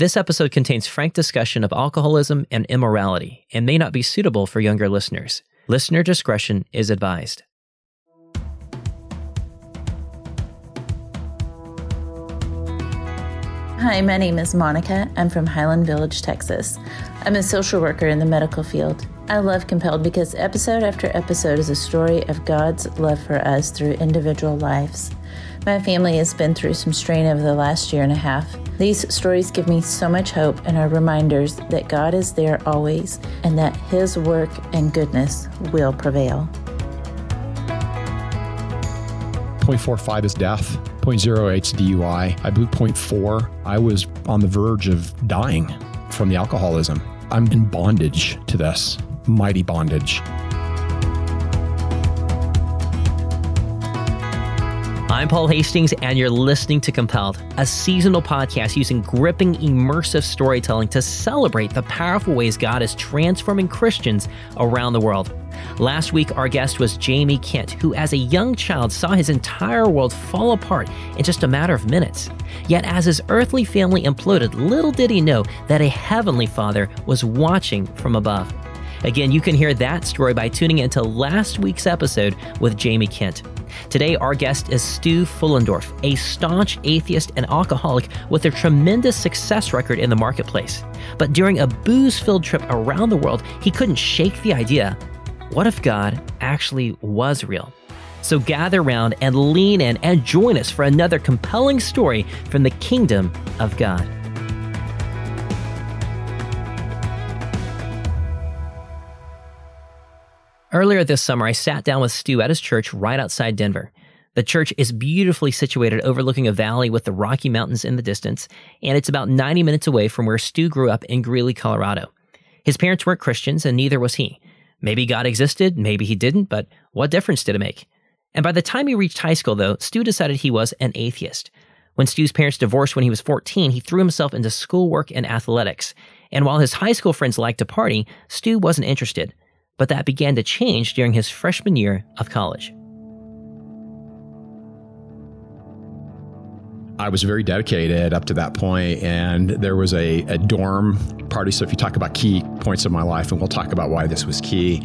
This episode contains frank discussion of alcoholism and immorality and may not be suitable for younger listeners. Listener discretion is advised. Hi, my name is Monica. I'm from Highland Village, Texas. I'm a social worker in the medical field. I love Compelled because episode after episode is a story of God's love for us through individual lives. My family has been through some strain over the last year and a half. These stories give me so much hope and are reminders that God is there always and that His work and goodness will prevail. 0.45 is death. 0.08 is DUI. I blew 0.4. I was on the verge of dying from the alcoholism. I'm in bondage to this, mighty bondage. I'm Paul Hastings, and you're listening to Compelled, a seasonal podcast using gripping, immersive storytelling to celebrate the powerful ways God is transforming Christians around the world. Last week, our guest was Jamie Kent, who, as a young child, saw his entire world fall apart in just a matter of minutes. Yet, as his earthly family imploded, little did he know that a heavenly father was watching from above. Again, you can hear that story by tuning into last week's episode with Jamie Kent. Today, our guest is Stu Fuhlendorf, a staunch atheist and alcoholic with a tremendous success record in the marketplace. But during a booze filled trip around the world, he couldn't shake the idea what if God actually was real? So gather around and lean in and join us for another compelling story from the kingdom of God. Earlier this summer, I sat down with Stu at his church right outside Denver. The church is beautifully situated overlooking a valley with the Rocky Mountains in the distance, and it's about 90 minutes away from where Stu grew up in Greeley, Colorado. His parents weren't Christians, and neither was he. Maybe God existed, maybe he didn't, but what difference did it make? And by the time he reached high school, though, Stu decided he was an atheist. When Stu's parents divorced when he was 14, he threw himself into schoolwork and athletics. And while his high school friends liked to party, Stu wasn't interested but that began to change during his freshman year of college. I was very dedicated up to that point, and there was a, a, dorm party. So, if you talk about key points of my life, and we'll talk about why this was key,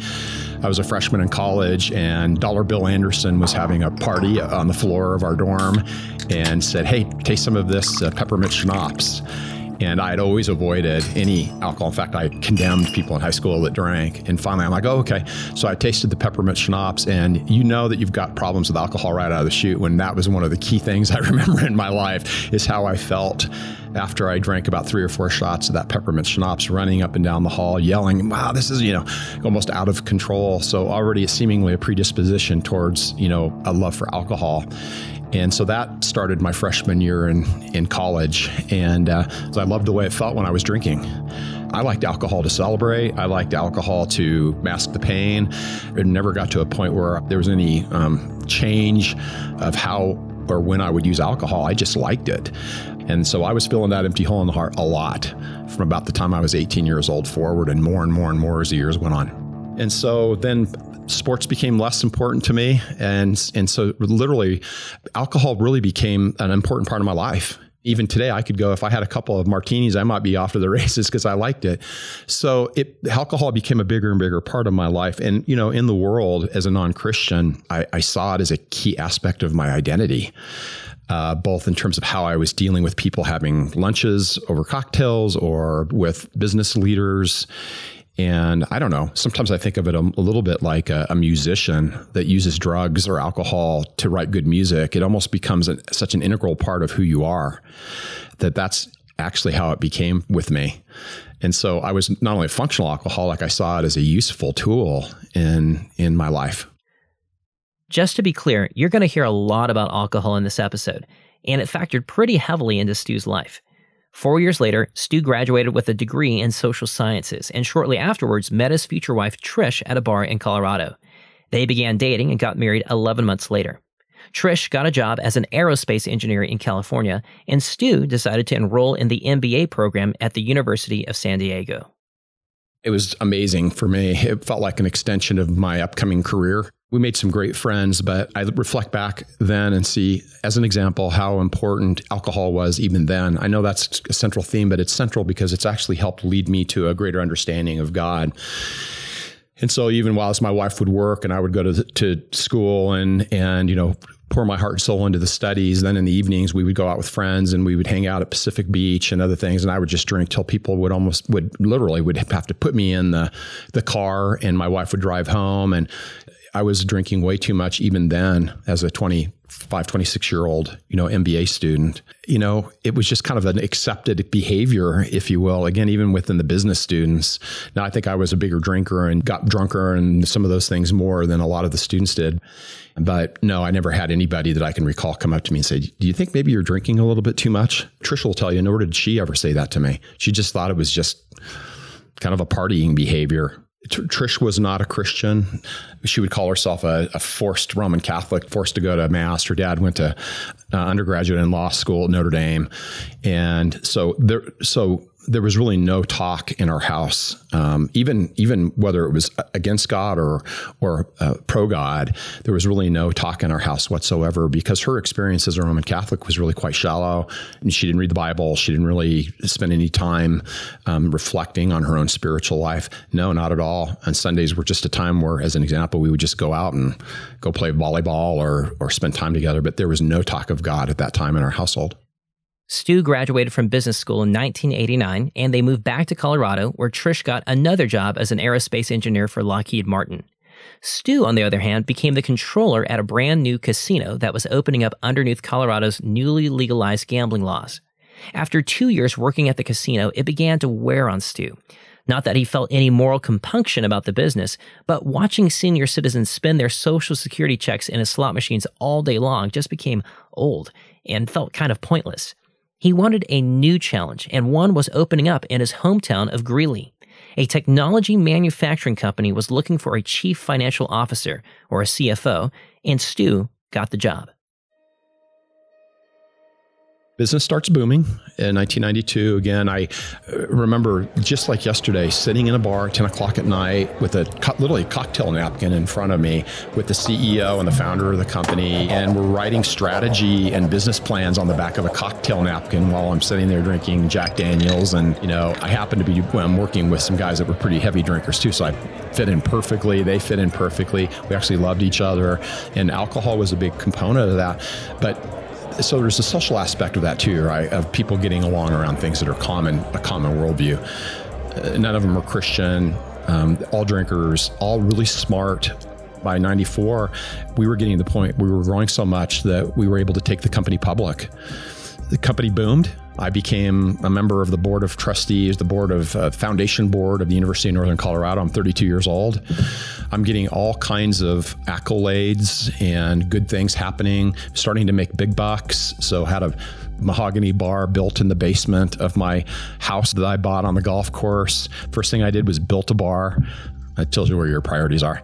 I was a freshman in college, and Dollar Bill Anderson was having a party on the floor of our dorm and said, Hey, taste some of this uh, peppermint schnapps and I had always avoided any alcohol. In fact, I condemned people in high school that drank. And finally, I'm like, oh, okay. So I tasted the peppermint schnapps, and you know that you've got problems with alcohol right out of the chute. When that was one of the key things I remember in my life is how I felt after I drank about three or four shots of that peppermint schnapps, running up and down the hall, yelling, "Wow, this is you know almost out of control." So already seemingly a predisposition towards you know a love for alcohol. And so that started my freshman year in, in college. And uh, I loved the way it felt when I was drinking. I liked alcohol to celebrate. I liked alcohol to mask the pain. It never got to a point where there was any um, change of how or when I would use alcohol. I just liked it. And so I was filling that empty hole in the heart a lot from about the time I was 18 years old forward, and more and more and more as the years went on. And so then sports became less important to me. And and so literally alcohol really became an important part of my life. Even today i could go if i had a couple of martinis i might be off to the races because i liked it. So it alcohol became a bigger and bigger part of my life. And you know in the world as a non-christian i, I saw it as a key aspect of my identity uh, both in terms of how I was dealing with people having lunches over cocktails or with business leaders. And I don't know, sometimes I think of it a, a little bit like a, a, musician that uses drugs or alcohol to write good music. It almost becomes a, such an integral part of who you are that that's actually how it became with me. And so I was not only a functional alcoholic, I saw it as a useful tool in in my life. Just to be clear, you're going to hear a lot about alcohol in this episode, and it factored pretty heavily into Stu's life. Four years later, Stu graduated with a degree in social sciences and shortly afterwards met his future wife, Trish, at a bar in Colorado. They began dating and got married 11 months later. Trish got a job as an aerospace engineer in California, and Stu decided to enroll in the MBA program at the University of San Diego. It was amazing for me. It felt like an extension of my upcoming career. We made some great friends, but I reflect back then and see, as an example, how important alcohol was even then. I know that's a central theme, but it's central because it's actually helped lead me to a greater understanding of God. And so even whilst my wife would work and I would go to, to school and, and, you know, pour my heart and soul into the studies. Then in the evenings, we would go out with friends and we would hang out at Pacific Beach and other things. And I would just drink till people would almost would literally would have to put me in the the car and my wife would drive home. And I was drinking way too much even then as a 25, 26 year old, you know, MBA student. You know, it was just kind of an accepted behavior, if you will, again, even within the business students. Now, I think I was a bigger drinker and got drunker and some of those things more than a lot of the students did. But no, I never had anybody that I can recall come up to me and say, Do you think maybe you're drinking a little bit too much? Trish will tell you, nor did she ever say that to me. She just thought it was just kind of a partying behavior. Trish was not a Christian. She would call herself a, a, forced Roman Catholic, forced to go to mass. Her dad went to uh, undergraduate in law school at Notre Dame, and so there. So there was really no talk in our house, um, even even whether it was against God or or uh, pro God. There was really no talk in our house whatsoever because her experience as a Roman Catholic was really quite shallow, and she didn't read the Bible. She didn't really spend any time um, reflecting on her own spiritual life. No, not at all. And Sundays were just a time where, as an example, we would just go out and go play volleyball or or spend time together. But there was no talk of God at that time in our household. Stu graduated from business school in 1989, and they moved back to Colorado, where Trish got another job as an aerospace engineer for Lockheed Martin. Stu, on the other hand, became the controller at a brand new casino that was opening up underneath Colorado's newly legalized gambling laws. After two years working at the casino, it began to wear on Stu. Not that he felt any moral compunction about the business, but watching senior citizens spend their social security checks in his slot machines all day long just became old and felt kind of pointless. He wanted a new challenge, and one was opening up in his hometown of Greeley. A technology manufacturing company was looking for a chief financial officer, or a CFO, and Stu got the job business starts booming in 1992. Again, I uh, remember just like yesterday, sitting in a bar at 10 o'clock at night with a literally cocktail napkin in front of me with the CEO and the founder of the company, and we're writing strategy and business plans on the back of a cocktail napkin while I'm sitting there drinking Jack Daniels. And you know, I happen to be well, I'm working with some guys that were pretty heavy drinkers too, so I fit in perfectly. They fit in perfectly. We actually loved each other, and alcohol was a big component of that, but so there's a social aspect of that too, right? Of people getting along around things that are common, a common worldview. Uh, none of them are Christian. Um, all drinkers, all really smart. By 94, we were getting to the point we were growing so much that we were able to take the company public. The company boomed. I became a member of the board of trustees, the board of uh, foundation board of the University of Northern Colorado. I'm 32 years old. I'm getting all kinds of accolades and good things happening, starting to make big bucks. So had a mahogany bar built in the basement of my house that I bought on the golf course. First thing I did was built a bar. That tells you where your priorities are.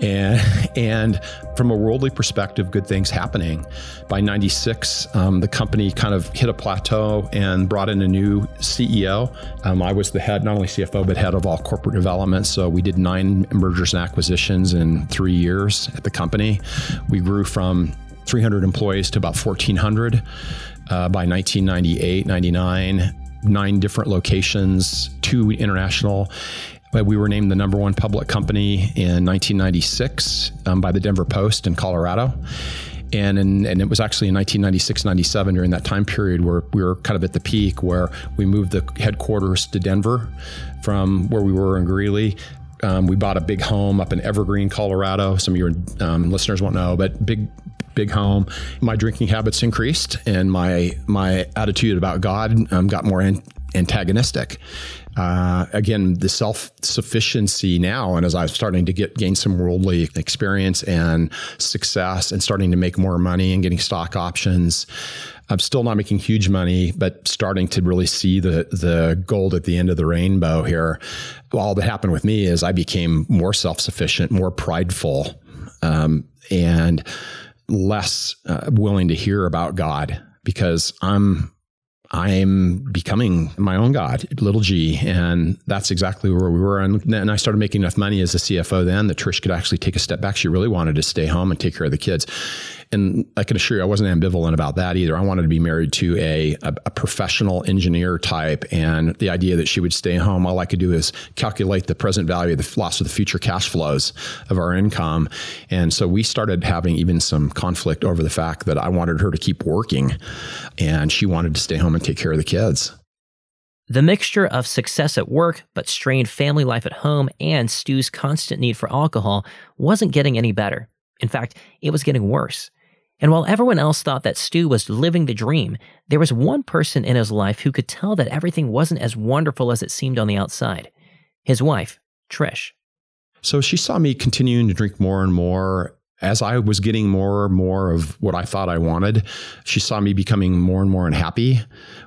And, and from a worldly perspective, good things happening. By 96, um, the company kind of hit a plateau and brought in a new CEO. Um, I was the head, not only CFO, but head of all corporate development. So we did nine mergers and acquisitions in three years at the company. We grew from 300 employees to about 1,400 uh, by 1998, 99 nine different locations, two international. We were named the number one public company in 1996 um, by the Denver Post in Colorado. And, in, and it was actually in 1996, 97 during that time period where we were kind of at the peak where we moved the headquarters to Denver from where we were in Greeley. Um, we bought a big home up in Evergreen, Colorado. Some of your um, listeners won't know, but big, big home. My drinking habits increased, and my my attitude about God um, got more in, antagonistic uh, again, the self sufficiency now, and as I'm starting to get gain some worldly experience and success, and starting to make more money and getting stock options, I'm still not making huge money, but starting to really see the the gold at the end of the rainbow here. All that happened with me is I became more self sufficient, more prideful, um, and less uh, willing to hear about God because I'm I'm becoming my own God, little g. And that's exactly where we were. And I started making enough money as a CFO then that Trish could actually take a step back. She really wanted to stay home and take care of the kids. And I can assure you, I wasn't ambivalent about that either. I wanted to be married to a, a, a professional engineer type. And the idea that she would stay home, all I could do is calculate the present value of the loss of the future cash flows of our income. And so we started having even some conflict over the fact that I wanted her to keep working and she wanted to stay home and take care of the kids. The mixture of success at work, but strained family life at home, and Stu's constant need for alcohol wasn't getting any better. In fact, it was getting worse. And while everyone else thought that Stu was living the dream, there was one person in his life who could tell that everything wasn't as wonderful as it seemed on the outside his wife, Trish. So she saw me continuing to drink more and more as I was getting more and more of what I thought I wanted, she saw me becoming more and more unhappy,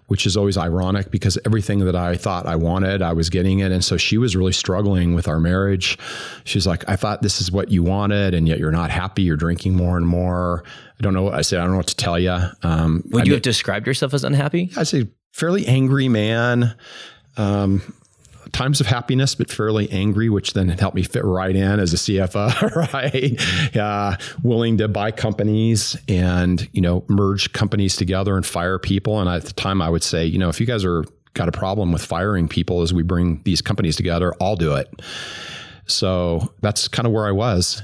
which is always ironic because everything that I thought I wanted, I was getting it. And so she was really struggling with our marriage. She's like, I thought this is what you wanted, and yet you're not happy. You're drinking more and more. I don't know. I said, I don't know what to tell you. Um, Would I you have described yourself as unhappy? I say fairly angry man. Um, times of happiness, but fairly angry, which then helped me fit right in as a CFO, right? Uh, willing to buy companies and, you know, merge companies together and fire people. And at the time I would say, you know, if you guys are got a problem with firing people as we bring these companies together, I'll do it. So that's kind of where I was.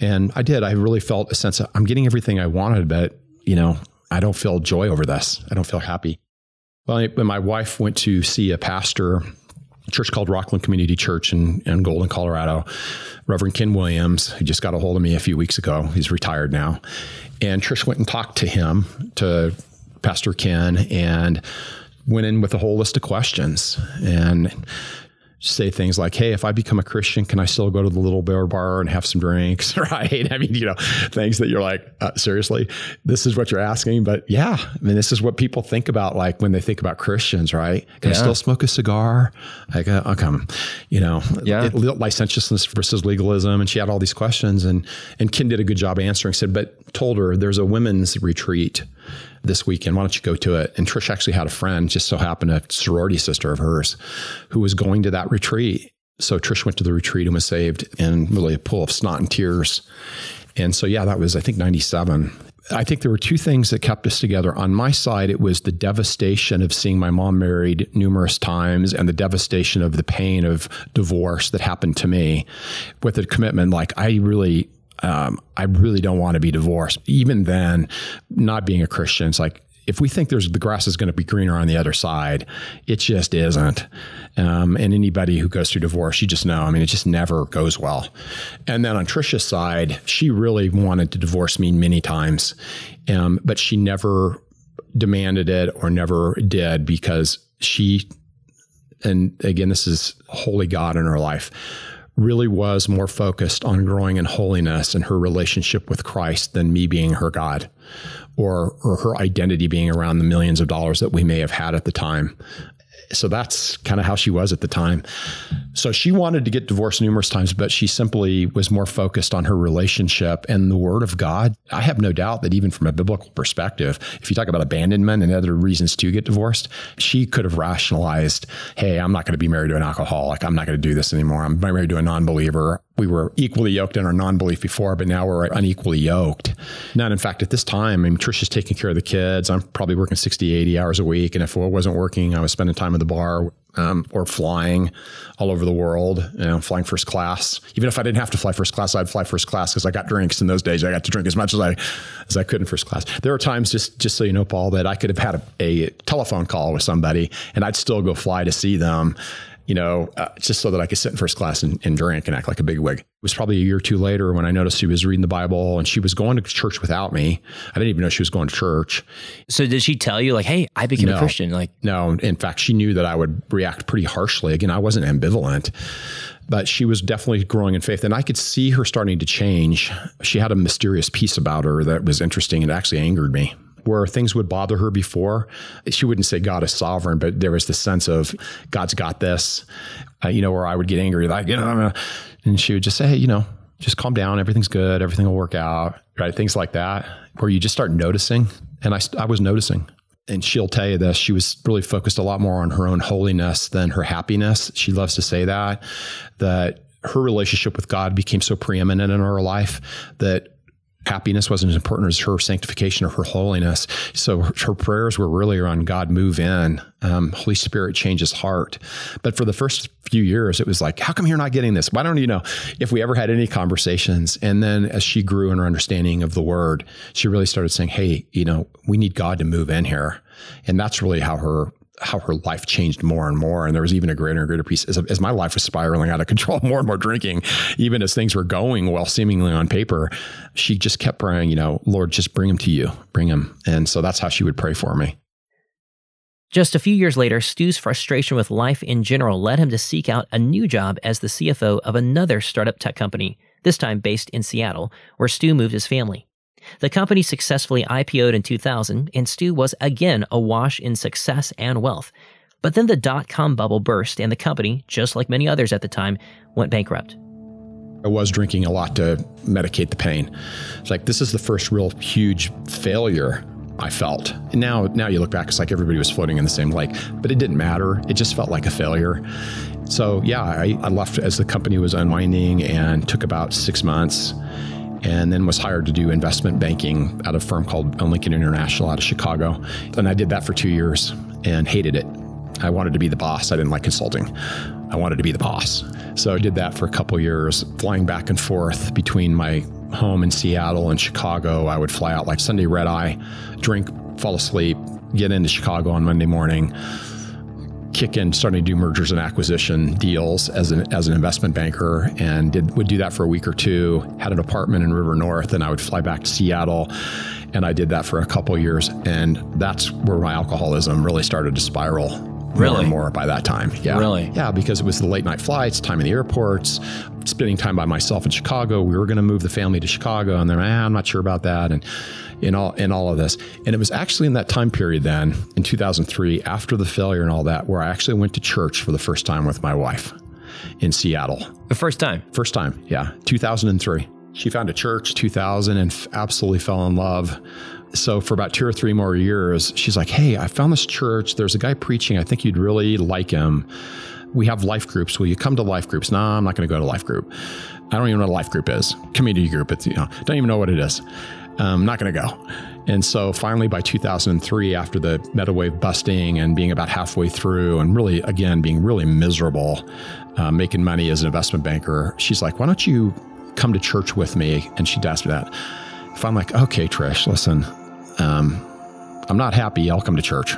And I did. I really felt a sense of I'm getting everything I wanted, but, you know, I don't feel joy over this. I don't feel happy. Well, when my wife went to see a pastor church called Rockland Community Church in, in Golden, Colorado. Reverend Ken Williams, he just got a hold of me a few weeks ago. He's retired now. And Trish went and talked to him, to Pastor Ken, and went in with a whole list of questions. And say things like, "Hey, if I become a Christian, can I still go to the Little Bear Bar and have some drinks?" Right? I mean, you know, things that you're like, uh, seriously, this is what you're asking. But yeah, I mean, this is what people think about, like when they think about Christians, right? Can yeah. I still smoke a cigar? Like, uh, I'll come, you know, yeah, it, licentiousness versus legalism, and she had all these questions, and and Ken did a good job answering. Said, but told her there's a women's retreat this weekend. Why don't you go to it? And Trish actually had a friend, just so happened a sorority sister of hers, who was going to that retreat. So Trish went to the retreat and was saved in really a pool of snot and tears. And so, yeah, that was, I think, 97. I think there were two things that kept us together. On my side, it was the devastation of seeing my mom married numerous times and the devastation of the pain of divorce that happened to me with a commitment like, I really um, I really don't want to be divorced. Even then, not being a Christian, it's like if we think there's the grass is going to be greener on the other side, it just isn't. Um, and anybody who goes through divorce, you just know. I mean, it just never goes well. And then on Trisha's side, she really wanted to divorce me many times, um, but she never demanded it or never did because she. And again, this is holy God in her life really was more focused on growing in holiness and her relationship with Christ than me being her God or, or her identity being around the millions of dollars that we may have had at the time so that's kind of how she was at the time. So she wanted to get divorced numerous times, but she simply was more focused on her relationship and the word of God. I have no doubt that even from a biblical perspective, if you talk about abandonment and other reasons to get divorced, she could have rationalized, Hey, I'm not going to be married to an alcoholic. I'm not going to do this anymore. I'm married to a non-believer. We were equally yoked in our non-belief before, but now we're unequally yoked. Not in fact, at this time, I mean, Trisha's taking care of the kids. I'm probably working 60, 80 hours a week. And if I wasn't working, I was spending time with the bar um, or flying all over the world, you know, flying first class. Even if I didn't have to fly first class, I'd fly first class because I got drinks in those days. I got to drink as much as I as I could in first class. There were times, just just so you know, Paul, that I could have had a, a telephone call with somebody and I'd still go fly to see them you know, uh, just so that I could sit in first class and, and, drink and act like a bigwig. It was probably a year or two later when I noticed she was reading the Bible and she was going to church without me. I didn't even know she was going to church. So did she tell you like, "Hey, I became no, a Christian"? Like, no. In fact, she knew that I would react pretty harshly. Again, I wasn't ambivalent but she was definitely growing in faith and i could see her starting to change she had a mysterious peace about her that was interesting and actually angered me where things would bother her before. She wouldn't say God is sovereign, but there was this sense of God's got this, uh, you know, where I would get angry, like, you know, and she would just say, hey, you know, just calm down. Everything's good. Everything will work out. Right. Things like that, where you just start noticing. And I, I was noticing. and she'll tell you this, she was really focused a lot more on her own holiness than her happiness. She loves to say that, that her relationship with God became so preeminent in her life that happiness wasn't as important as her sanctification or her holiness. So her, her prayers were really around God move in, um, Holy Spirit change his heart. But for the first few years, it was like, how come you're not getting this? Why don't you know if we ever had any conversations? And then as she grew in her understanding of the word, she really started saying, hey, you know, we need God to move in here. And that's really how her how her life changed more and more. And there was even a greater and greater piece as, as, my life was spiraling out of control, more and more drinking, even as things were going well, seemingly on paper, she just kept praying, you know, Lord, just bring him to you, bring him. And so that's how she would pray for me. Just a few years later, Stu's frustration with life in general led him to seek out a new job as the CFO of another startup tech company, this time based in Seattle, where Stu moved his family. The company successfully IPO'd in 2000, and Stu was again awash in success and wealth. But then the dot com bubble burst, and the company, just like many others at the time, went bankrupt. I was drinking a lot to medicate the pain. It's like this is the first real huge failure I felt. And now, now you look back, it's like everybody was floating in the same lake, but it didn't matter. It just felt like a failure. So yeah, I, I left as the company was unwinding and took about six months and then was hired to do investment banking at a firm called Lincoln International out of Chicago. And I did that for two years and hated it. I wanted to be the boss. I didn't like consulting. I wanted to be the boss. So I did that for a couple years, flying back and forth between my home in Seattle and Chicago. I would fly out like Sunday red eye, drink, fall asleep, get into Chicago on Monday morning, kick in starting to do mergers and acquisition deals as an as an investment banker and did would do that for a week or two had an apartment in river north and i would fly back to seattle and i did that for a couple years and that's where my alcoholism really started to spiral really? more and more by that time. Yeah. Really? Yeah because it was the late night flights time in the airports spending time by myself in chicago. We were going to move the family to chicago and then ah, i'm not sure about that and in all in all of this. And it was actually in that time period then, in 2003, after the failure and all that, where I actually went to church for the first time with my wife in Seattle. The first time. First time, yeah, 2003. She found a church 2000 and f- absolutely fell in love. So for about two or three more years, she's like, "Hey, I found this church. There's a guy preaching. I think you'd really like him." we have life groups. Will you come to life groups? No, I'm not going to go to life group. I don't even know what a life group is. Community group. It's, you know, don't even know what it is. I'm not going to go. And so finally, by 2003, after the meta wave busting and being about halfway through, and really, again, being really miserable, uh, making money as an investment banker, she's like, Why don't you come to church with me? And she'd ask me that. If I'm like, Okay, Trish, listen, um, I'm not happy, I'll come to church.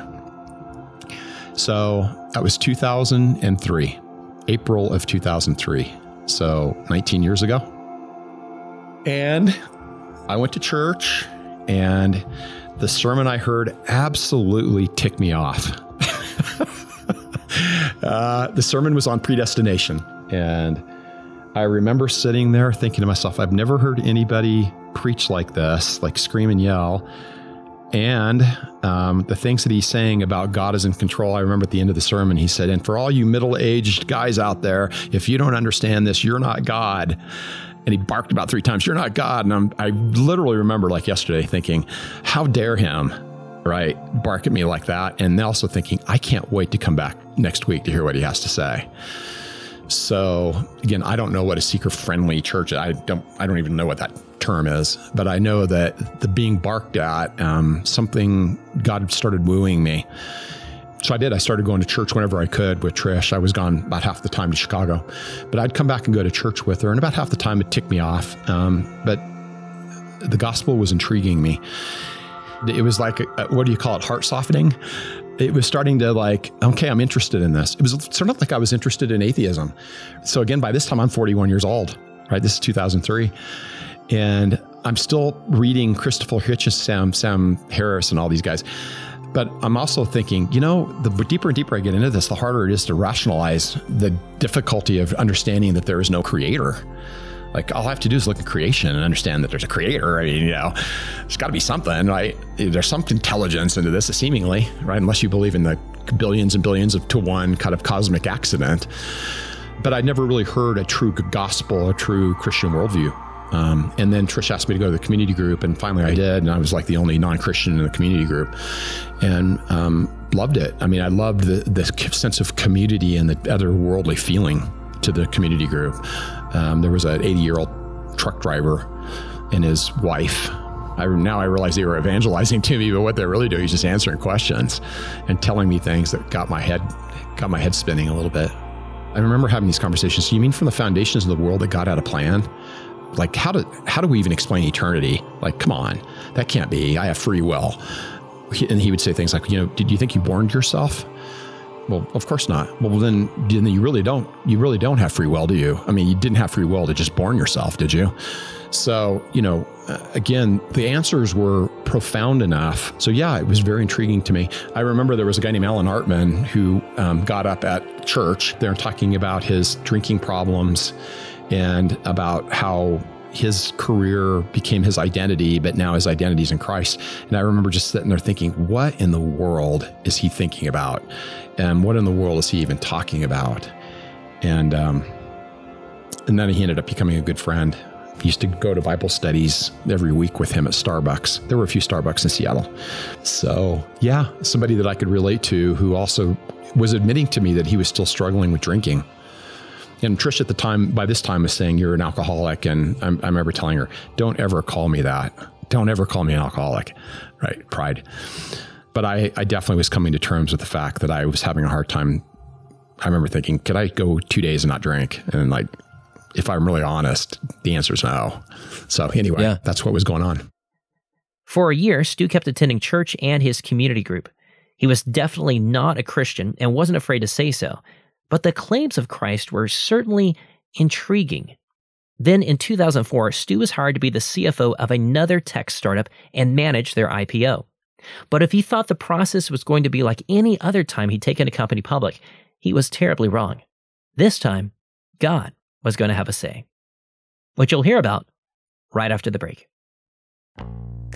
So that was 2003, April of 2003. So 19 years ago. And I went to church and the sermon I heard absolutely ticked me off. uh, the sermon was on predestination. And I remember sitting there thinking to myself, I've never heard anybody preach like this, like scream and yell. And um, the things that he's saying about God is in control. I remember at the end of the sermon, he said, And for all you middle aged guys out there, if you don't understand this, you're not God and he barked about three times, You're not God. And I'm, I literally remember like yesterday thinking, How dare him, right, bark at me like that? And also thinking, I can't wait to come back next week to hear what he has to say. So again, I don't know what a seeker friendly church. I don't. I don't even know what that term is. But I know that the being barked at, um, something God started wooing me, so I did. I started going to church whenever I could with Trish. I was gone about half the time to Chicago, but I'd come back and go to church with her, and about half the time it ticked me off. Um, but the gospel was intriguing me. It was like, a, what do you call it, heart softening? It was starting to like, okay, I'm interested in this. It was sort of like I was interested in atheism. So again, by this time, I'm 41 years old, right? This is 2003. And I'm still reading Christopher Hitchens, Sam, Sam Harris, and all these guys. But I'm also thinking, you know, the deeper and deeper I get into this, the harder it is to rationalize the difficulty of understanding that there is no creator. Like all I have to do is look at creation and understand that there's a creator. I mean, you know, there's got to be something, right? There's some intelligence into this, seemingly, right? Unless you believe in the billions and billions of to one kind of cosmic accident. But I never really heard a true gospel, a true Christian worldview Um, and then Trish asked me to go to the community group, and finally I did, and I was like the only non-Christian in the community group, and um, loved it. I mean, I loved the, the sense of community and the otherworldly feeling to the community group. Um, there was an 80-year-old truck driver and his wife. I, now I realize they were evangelizing to me, but what they're really doing is just answering questions and telling me things that got my head got my head spinning a little bit. I remember having these conversations. You mean from the foundations of the world that God had a plan? Like how do how do we even explain eternity? Like, come on, that can't be. I have free will. And he would say things like, you know, did you think you born yourself? Well, of course not. Well, then, then you really don't. You really don't have free will, do you? I mean, you didn't have free will to just born yourself, did you? So, you know, uh, again, the answers were profound enough. So, yeah, it was very intriguing to me. I remember there was a guy named Alan Hartman who um, got up at church. They're talking about his drinking problems and about how his career became his identity, but now his identity is in Christ. And I remember just sitting there thinking, what in the world is he thinking about? And what in the world is he even talking about? And, um, and then he ended up becoming a good friend. Used to go to Bible studies every week with him at Starbucks. There were a few Starbucks in Seattle. So, yeah, somebody that I could relate to who also was admitting to me that he was still struggling with drinking and Trish at the time, by this time, was saying, You're an alcoholic. And I, I remember telling her, Don't ever call me that. Don't ever call me an alcoholic. Right. Pride. But I, I definitely was coming to terms with the fact that I was having a hard time. I remember thinking, Could I go two days and not drink? And like, if I'm really honest, the answer is no. So, anyway, yeah. that's what was going on. For a year, Stu kept attending church and his community group. He was definitely not a Christian and wasn't afraid to say so, but the claims of Christ were certainly intriguing. Then in 2004, Stu was hired to be the CFO of another tech startup and manage their IPO. But if he thought the process was going to be like any other time he'd taken a company public, he was terribly wrong. This time, God was going to have a say, which you'll hear about right after the break.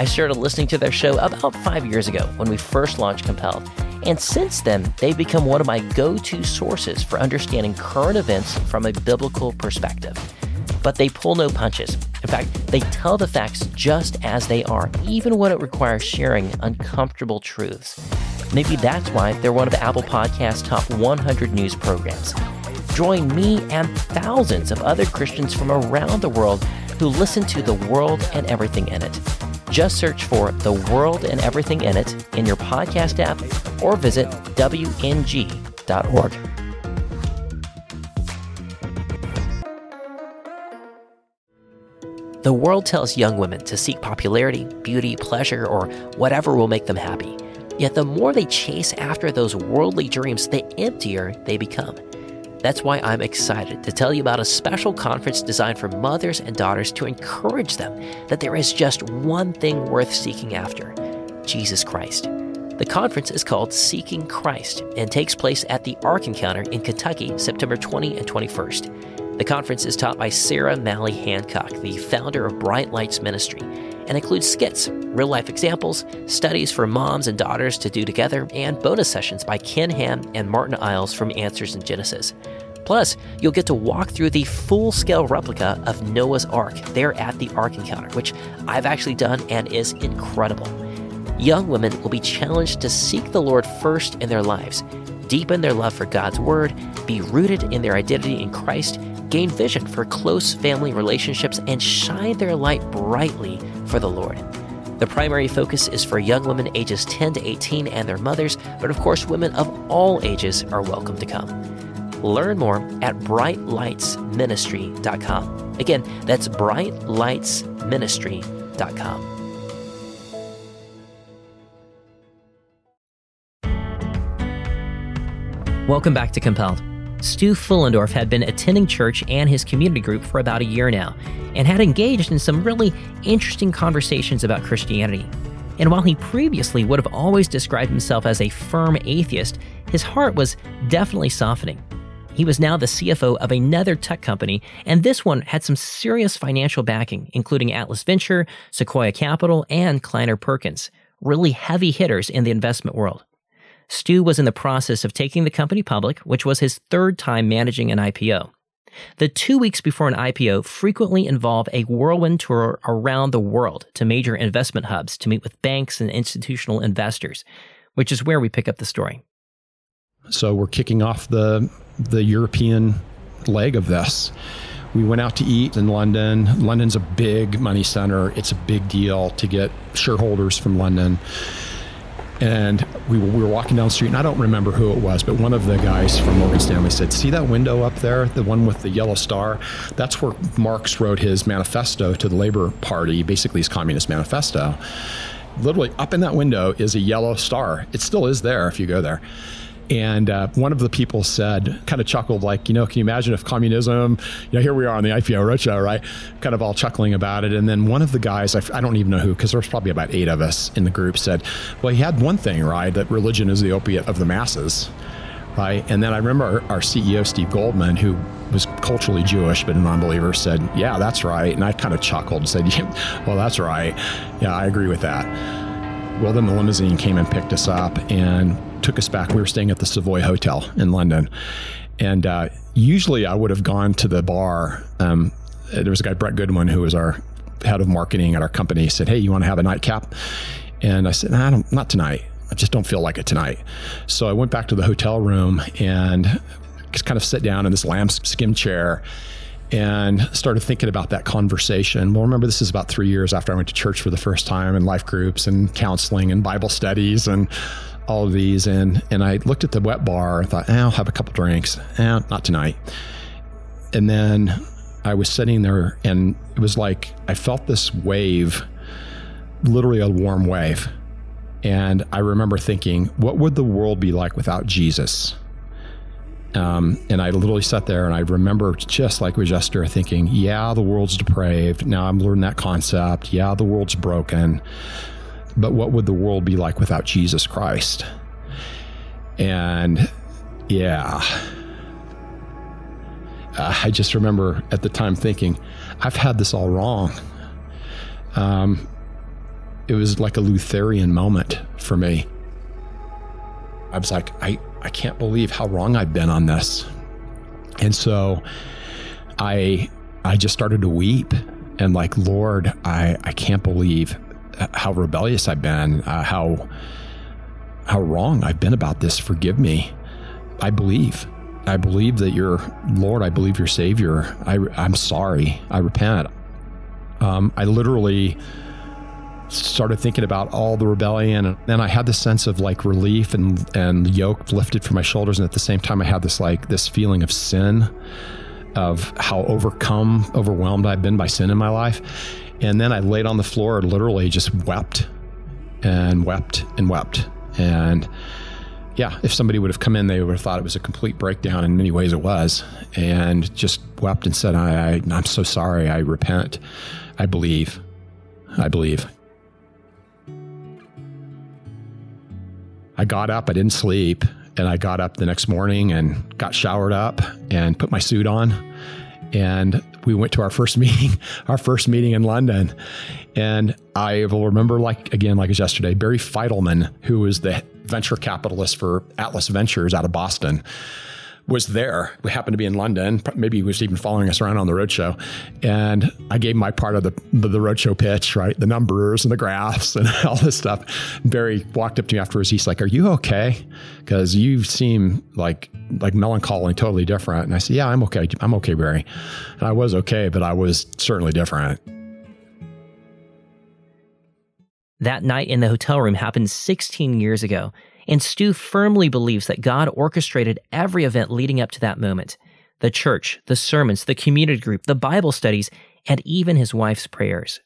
I started listening to their show about five years ago when we first launched Compelled. And since then, they've become one of my go to sources for understanding current events from a biblical perspective. But they pull no punches. In fact, they tell the facts just as they are, even when it requires sharing uncomfortable truths. Maybe that's why they're one of Apple Podcast's top 100 news programs. Join me and thousands of other Christians from around the world who listen to the world and everything in it. Just search for The World and Everything in It in your podcast app or visit WNG.org. The world tells young women to seek popularity, beauty, pleasure, or whatever will make them happy. Yet the more they chase after those worldly dreams, the emptier they become. That's why I'm excited to tell you about a special conference designed for mothers and daughters to encourage them that there is just one thing worth seeking after Jesus Christ. The conference is called Seeking Christ and takes place at the Ark Encounter in Kentucky, September 20 and 21st. The conference is taught by Sarah Mally Hancock, the founder of Bright Lights Ministry, and includes skits, real life examples, studies for moms and daughters to do together, and bonus sessions by Ken Ham and Martin Iles from Answers in Genesis. Plus, you'll get to walk through the full scale replica of Noah's Ark there at the Ark Encounter, which I've actually done and is incredible. Young women will be challenged to seek the Lord first in their lives, deepen their love for God's Word, be rooted in their identity in Christ, gain vision for close family relationships, and shine their light brightly for the Lord. The primary focus is for young women ages 10 to 18 and their mothers, but of course, women of all ages are welcome to come. Learn more at brightlightsministry.com. Again, that's brightlightsministry.com. Welcome back to Compelled. Stu Fuhlendorf had been attending church and his community group for about a year now and had engaged in some really interesting conversations about Christianity. And while he previously would have always described himself as a firm atheist, his heart was definitely softening. He was now the CFO of another tech company, and this one had some serious financial backing, including Atlas Venture, Sequoia Capital, and Kleiner Perkins, really heavy hitters in the investment world. Stu was in the process of taking the company public, which was his third time managing an IPO. The two weeks before an IPO frequently involve a whirlwind tour around the world to major investment hubs to meet with banks and institutional investors, which is where we pick up the story. So we're kicking off the the European leg of this. We went out to eat in London. London's a big money center. It's a big deal to get shareholders from London. And we were, we were walking down the street, and I don't remember who it was, but one of the guys from Morgan Stanley said, See that window up there, the one with the yellow star? That's where Marx wrote his manifesto to the Labor Party, basically his Communist Manifesto. Literally, up in that window is a yellow star. It still is there if you go there. And uh, one of the people said, kind of chuckled, like, you know, can you imagine if communism, you know, here we are on the IPO roadshow, right? Kind of all chuckling about it. And then one of the guys, I, I don't even know who, because there's probably about eight of us in the group, said, well, he had one thing, right? That religion is the opiate of the masses. Right. And then I remember our, our CEO, Steve Goldman, who was culturally Jewish but a non-believer, said, "Yeah, that's right." And I kind of chuckled and said, yeah, "Well, that's right. Yeah, I agree with that." Well, then the limousine came and picked us up and took us back. We were staying at the Savoy Hotel in London. And uh, usually I would have gone to the bar. Um, there was a guy, Brett Goodwin, who was our head of marketing at our company, said, Hey, you want to have a nightcap? And I said, nah, Not tonight. I just don't feel like it tonight. So I went back to the hotel room and just kind of sit down in this lambskin chair and started thinking about that conversation. Well, remember, this is about three years after I went to church for the first time and life groups and counseling and Bible studies and all of these. And, and I looked at the wet bar. I thought, eh, I'll have a couple drinks. Eh, not tonight. And then I was sitting there and it was like I felt this wave, literally a warm wave. And I remember thinking, what would the world be like without Jesus? Um, and I literally sat there and I remember just like with Esther thinking, yeah, the world's depraved. Now I'm learning that concept. Yeah, the world's broken. But what would the world be like without Jesus Christ? And yeah, uh, I just remember at the time thinking, I've had this all wrong. Um, it was like a Lutheran moment for me. I was like, I, I can't believe how wrong I've been on this. And so I I just started to weep and like, Lord, I, I can't believe how rebellious I've been, uh, how how wrong I've been about this. Forgive me. I believe. I believe that you're Lord. I believe you're Savior. I, I'm sorry. I repent. Um, I literally started thinking about all the rebellion and then I had this sense of like relief and and yoke lifted from my shoulders and at the same time I had this like this feeling of sin of how overcome overwhelmed I've been by sin in my life and then I laid on the floor and literally just wept and wept and wept and yeah, if somebody would have come in, they would have thought it was a complete breakdown. In many ways, it was, and just wept and said, I, I, "I'm so sorry. I repent. I believe. I believe." I got up, I didn't sleep, and I got up the next morning and got showered up and put my suit on. And we went to our first meeting, our first meeting in London. And I will remember, like, again, like it's yesterday, Barry Fidelman, who was the venture capitalist for Atlas Ventures out of Boston was there. We happened to be in London. Maybe he was even following us around on the roadshow. And I gave my part of the, the, the roadshow pitch, right? The numbers and the graphs and all this stuff. Barry walked up to me afterwards. He's like, Are you okay? Because you seem like like melancholy, totally different. And I said, Yeah, I'm okay. I'm okay, Barry. And I was okay, but I was certainly different. That night in the hotel room happened 16 years ago. And Stu firmly believes that God orchestrated every event leading up to that moment the church, the sermons, the community group, the Bible studies, and even his wife's prayers.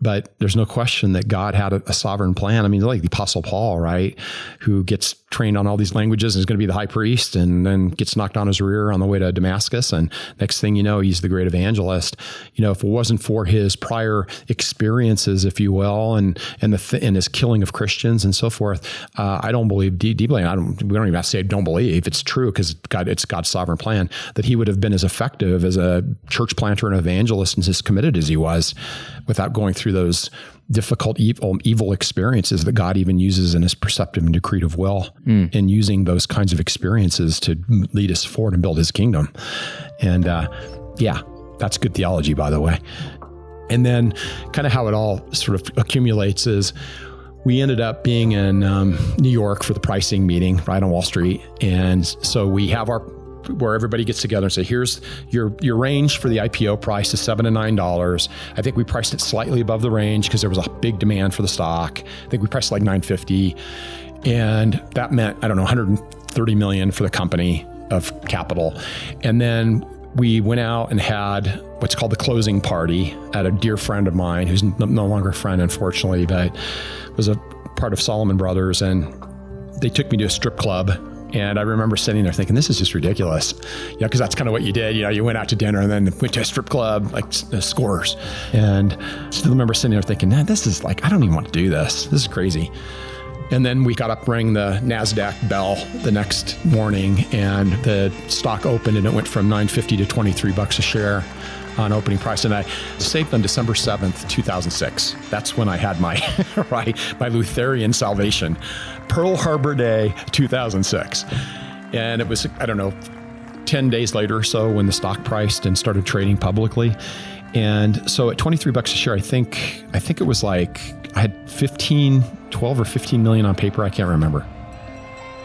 But there's no question that God had a, a, sovereign plan. I mean, like the Apostle Paul, right, who gets trained on all these languages and is going to be the high priest, and then gets knocked on his rear on the way to Damascus, and next thing you know, he's the great evangelist. You know, if it wasn't for his prior experiences, if you will, and and the th- and his killing of Christians and so forth, uh, I don't believe deeply. I don't. We don't even have to say don't believe. It's true because God, it's God's sovereign plan that he would have been as effective as a church planter and evangelist and as committed as he was, without going through those difficult evil, evil experiences that God even uses in his preceptive and decretive will mm. and using those kinds of experiences to lead us forward and build his kingdom. And uh, yeah, that's good theology, by the way. And then kind of how it all sort of accumulates is we ended up being in um, New York for the pricing meeting right on Wall Street. And so we have our where everybody gets together and say, here's your your range for the IPO price is seven to nine dollars. I think we priced it slightly above the range because there was a big demand for the stock. I think we priced like 950. And that meant, I don't know, 130 million for the company of capital. And then we went out and had what's called the closing party at a dear friend of mine who's no longer a friend, unfortunately, but was a part of Salomon Brothers. And they took me to a strip club and I remember sitting there thinking, this is just ridiculous. You know, because that's kind of what you did. You know, you went out to dinner and then went to a strip club, like uh, scores. And I still remember sitting there thinking, man, this is like, I don't even want to do this. This is crazy. And then we got up, rang the NASDAQ bell the next morning, and the stock opened and it went from 950 to 23 bucks a share on opening price. And I saved on December 7th, 2006. That's when I had my, right, my Lutheran salvation. Pearl Harbor Day 2006. And it was, I don't know, 10 days later or so when the stock priced and started trading publicly. And so at 23 bucks a share, I think, I think it was like I had 15, 12 or 15 million on paper. I can't remember.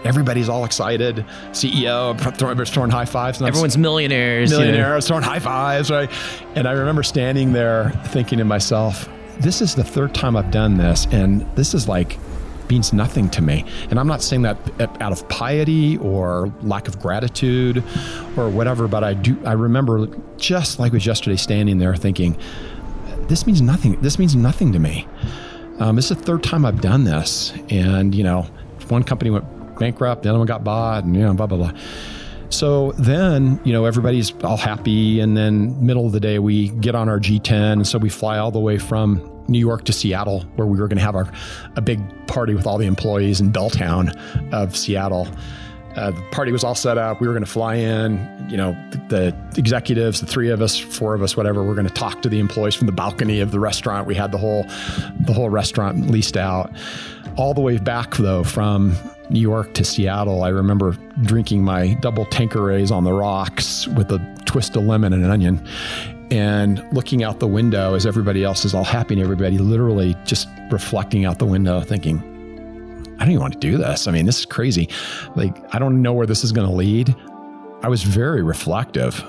Everybody's all excited. CEO, throwing, throwing high fives. Everyone's millionaires. Millionaires, know? throwing high fives, right? And I remember standing there thinking to myself, this is the third time I've done this. And this is like means nothing to me. And I'm not saying that out of piety or lack of gratitude or whatever, but I do, I remember just like was yesterday standing there thinking, this means nothing. This means nothing to me. Um, this is the third time I've done this. And, you know, one company went bankrupt, the other one got bought, and, you know, blah, blah, blah. So then, you know, everybody's all happy. And then, middle of the day, we get on our G10. And so we fly all the way from New York to Seattle, where we were going to have our, a big party with all the employees in Belltown of Seattle. Uh, the party was all set up. We were going to fly in. You know, the, the, executives, the three of us, four of us, whatever. We're going to talk to the employees from the balcony of the restaurant. We had the whole, the whole restaurant leased out. All the way back though, from New York to Seattle, I remember drinking my double Tanquerays on the rocks with a twist of lemon and an onion, and looking out the window as everybody else is all happy and everybody literally just reflecting out the window, thinking, I don't even want to do this. I mean, this is crazy. Like, I don't know where this is going to lead. I was very reflective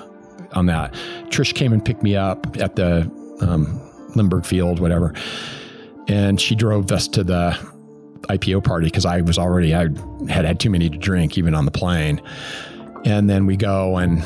on that. Trish came and picked me up at the um, Lindbergh Field, whatever, and she drove us to the IPO party because I was already I had had too many to drink even on the plane. And then we go and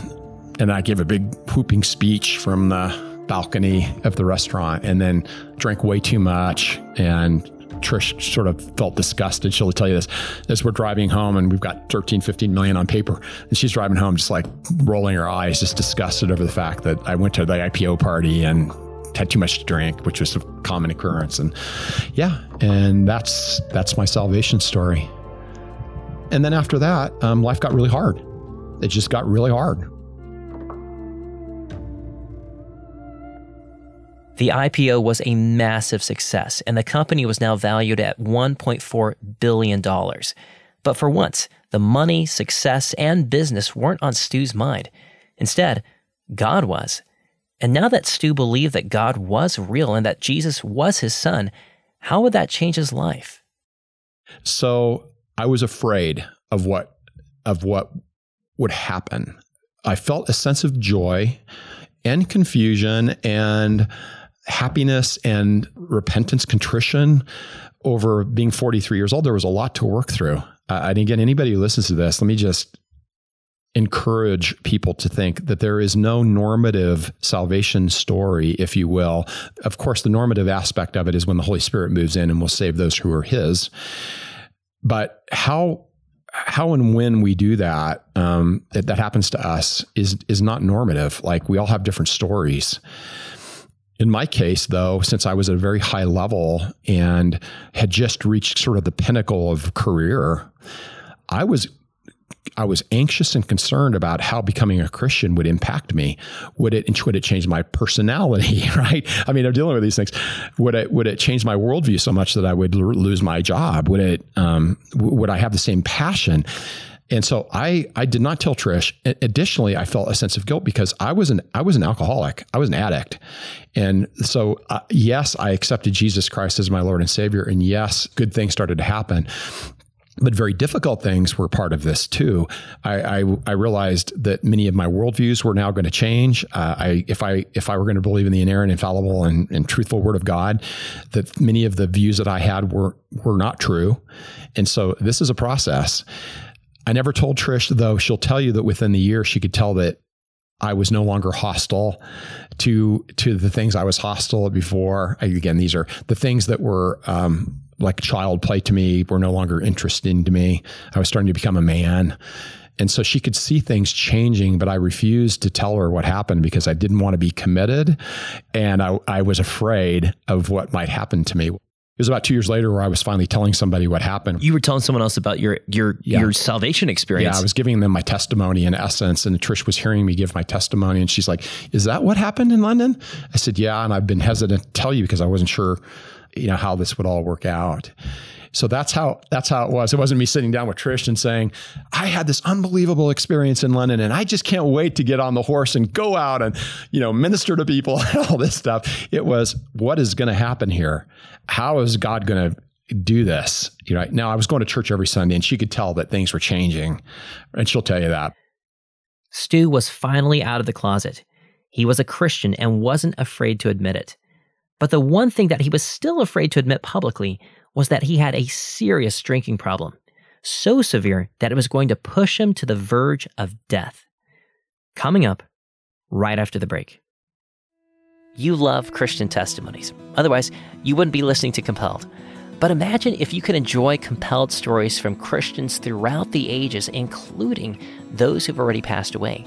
and I gave a big whooping speech from the balcony of the restaurant and then drank way too much. And Trish sort of felt disgusted. She'll tell you this as we're driving home and we've got 13, 15 million on paper. And she's driving home just like rolling her eyes, just disgusted over the fact that I went to the IPO party and had too much to drink, which was a common occurrence. And yeah, and that's that's my salvation story. And then after that, um, life got really hard. It just got really hard. The IPO was a massive success, and the company was now valued at $1.4 billion. But for once, the money, success, and business weren't on Stu's mind. Instead, God was. And now that Stu believed that God was real and that Jesus was his son, how would that change his life? So I was afraid of what of what would happen. I felt a sense of joy and confusion and happiness and repentance, contrition over being 43 years old. There was a lot to work through. Uh, and again, anybody who listens to this, let me just encourage people to think that there is no normative salvation story, if you will. Of course, the normative aspect of it is when the Holy Spirit moves in and will save those who are His. But how how and when we do that, um, that, that happens to us is is not normative. Like we all have different stories. In my case, though, since I was at a very high level and had just reached sort of the pinnacle of career, I was I was anxious and concerned about how becoming a Christian would impact me. Would it would it change my personality? Right? I mean, I'm dealing with these things. Would it would it change my worldview so much that I would lose my job? Would it um, would I have the same passion? And so I I did not tell Trish. Additionally, I felt a sense of guilt because I was an I was an alcoholic. I was an addict. And so uh, yes, I accepted Jesus Christ as my Lord and Savior and yes, good things started to happen but very difficult things were part of this too. I, I, I realized that many of my worldviews were now going to change. Uh, I, if I if I were going to believe in the inerrant, infallible, and, and truthful Word of God, that many of the views that I had were were not true, and so this is a process. I never told Trish though. She'll tell you that within the year she could tell that I was no longer hostile to to the things I was hostile before. Again, these are the things that were um, like child play to me were no longer interesting to me. I was starting to become a man. And so she could see things changing, but I refused to tell her what happened because I didn't want to be committed. And I, I was afraid of what might happen to me. It was about two years later where I was finally telling somebody what happened. You were telling someone else about your your yeah. your salvation experience. Yeah, I was giving them my testimony in essence, and Trish was hearing me give my testimony, and she's like, "Is that what happened in London?" I said, "Yeah," and I've been hesitant to tell you because I wasn't sure you know how this would all work out. So that's how that's how it was. It wasn't me sitting down with Trish and saying, "I had this unbelievable experience in London, and I just can't wait to get on the horse and go out and you know minister to people and all this stuff." It was, "What is going to happen here? How is God going to do this?" You know. Now I was going to church every Sunday, and she could tell that things were changing, and she'll tell you that. Stu was finally out of the closet. He was a Christian and wasn't afraid to admit it. But the one thing that he was still afraid to admit publicly was that he had a serious drinking problem, so severe that it was going to push him to the verge of death. Coming up right after the break. You love Christian testimonies. Otherwise, you wouldn't be listening to Compelled. But imagine if you could enjoy compelled stories from Christians throughout the ages, including those who've already passed away.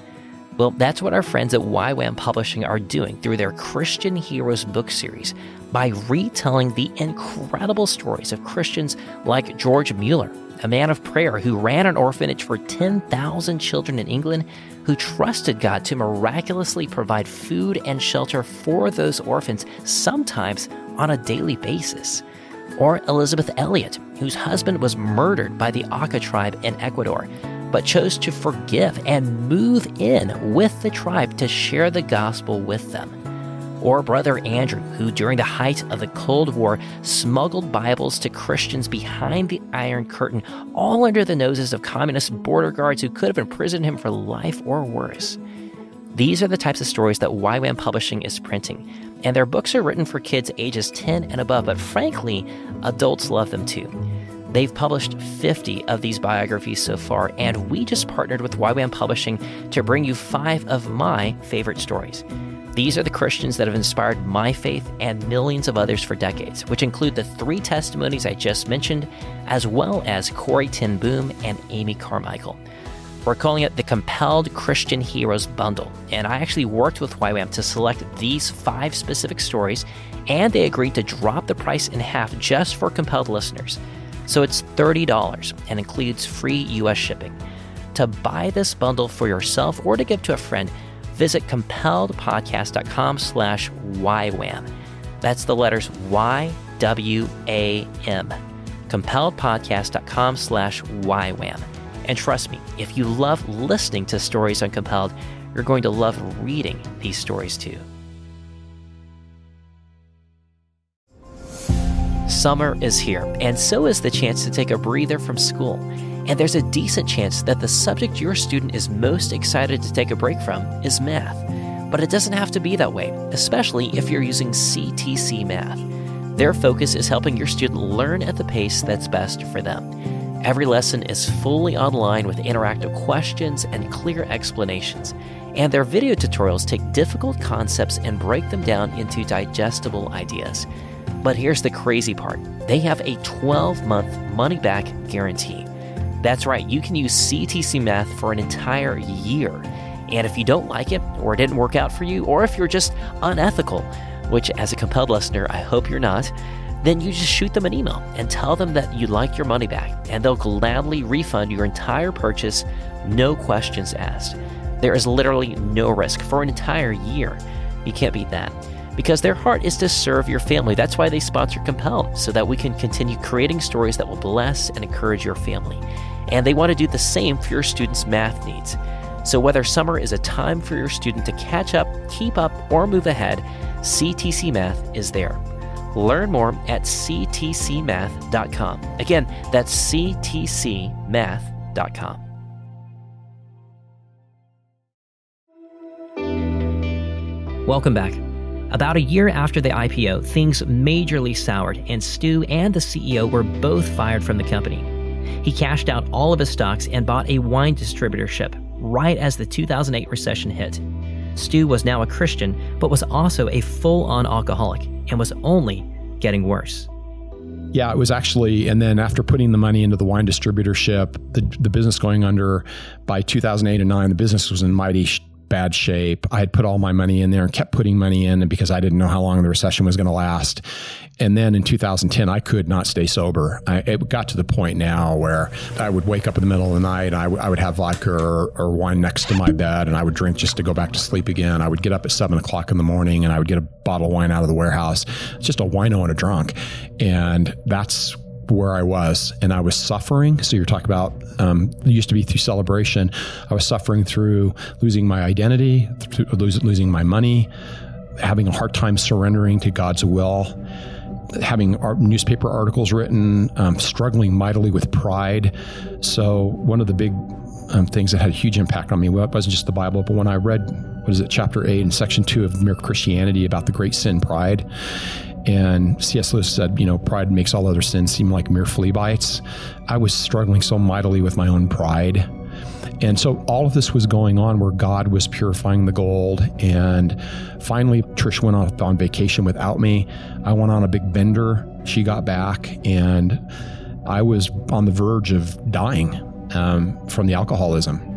Well, that's what our friends at YWAM Publishing are doing through their Christian Heroes book series by retelling the incredible stories of Christians like George Mueller, a man of prayer who ran an orphanage for 10,000 children in England, who trusted God to miraculously provide food and shelter for those orphans, sometimes on a daily basis. Or Elisabeth Elliot, whose husband was murdered by the Auca tribe in Ecuador but chose to forgive and move in with the tribe to share the gospel with them. Or Brother Andrew, who during the height of the Cold War smuggled Bibles to Christians behind the Iron Curtain, all under the noses of communist border guards who could have imprisoned him for life or worse. These are the types of stories that YWAM Publishing is printing, and their books are written for kids ages 10 and above, but frankly, adults love them too. They've published 50 of these biographies so far, and we just partnered with YWAM Publishing to bring you five of my favorite stories. These are the Christians that have inspired my faith and millions of others for decades, which include the three testimonies I just mentioned, as well as Corrie ten Boom and Amy Carmichael. We're calling it the Compelled Christian Heroes Bundle, and I actually worked with YWAM to select these five specific stories, and they agreed to drop the price in half just for compelled listeners. So it's $30 and includes free US shipping. To buy this bundle for yourself or to give to a friend, visit compelledpodcast.com slash YWAM. That's the letters Y-W-A-M. Compelledpodcast.com slash YWAM. And trust me, if you love listening to stories on Compelled, you're going to love reading these stories too. Summer is here, and so is the chance to take a breather from school. And there's a decent chance that the subject your student is most excited to take a break from is math. But it doesn't have to be that way, especially if you're using CTC Math. Their focus is helping your student learn at the pace that's best for them. Every lesson is fully online with interactive questions and clear explanations. And their video tutorials take difficult concepts and break them down into digestible ideas. But here's the crazy part they have a 12 month money back guarantee. That's right, you can use CTC Math for an entire year. And if you don't like it, or it didn't work out for you, or if you're just unethical, which as a compelled listener, I hope you're not, then you just shoot them an email and tell them that you'd like your money back, and they'll gladly refund your entire purchase, no questions asked. There is literally no risk for an entire year. You can't beat that. Because their heart is to serve your family. That's why they sponsor Compelled, so that we can continue creating stories that will bless and encourage your family. And they want to do the same for your students' math needs. So, whether summer is a time for your student to catch up, keep up, or move ahead, CTC Math is there. Learn more at ctcmath.com. Again, that's ctcmath.com. Welcome back. About a year after the IPO, things majorly soured, and Stu and the CEO were both fired from the company. He cashed out all of his stocks and bought a wine distributorship right as the 2008 recession hit. Stu was now a Christian, but was also a full on alcoholic and was only getting worse. Yeah, it was actually, and then after putting the money into the wine distributorship, the, the business going under by 2008 and 9, the business was in mighty bad shape. I had put all my money in there and kept putting money in because I didn't know how long the recession was going to last. And then in 2010, I could not stay sober. I, it got to the point now where I would wake up in the middle of the night. I, w- I would have vodka or, or, wine next to my bed, and I would drink just to go back to sleep again. I would get up at seven o'clock in the morning, and I would get a bottle of wine out of the warehouse. It's just a wino and a drunk, and that's where I was, and I was suffering. So you're talking about um, it used to be through celebration. I was suffering through losing my identity, losing my money, having a hard time surrendering to God's will, having newspaper articles written, um, struggling mightily with pride. So one of the big um, things that had a huge impact on me well, it wasn't just the Bible, but when I read what is it, chapter eight and section two of Mere Christianity about the great sin, pride and C.S. Lewis said, you know, pride makes all other sins seem like mere flea bites. I was struggling so mightily with my own pride. And so all of this was going on where God was purifying the gold. And finally, Trish went off on vacation without me. I went on a big bender. She got back, and I was on the verge of dying um, from the alcoholism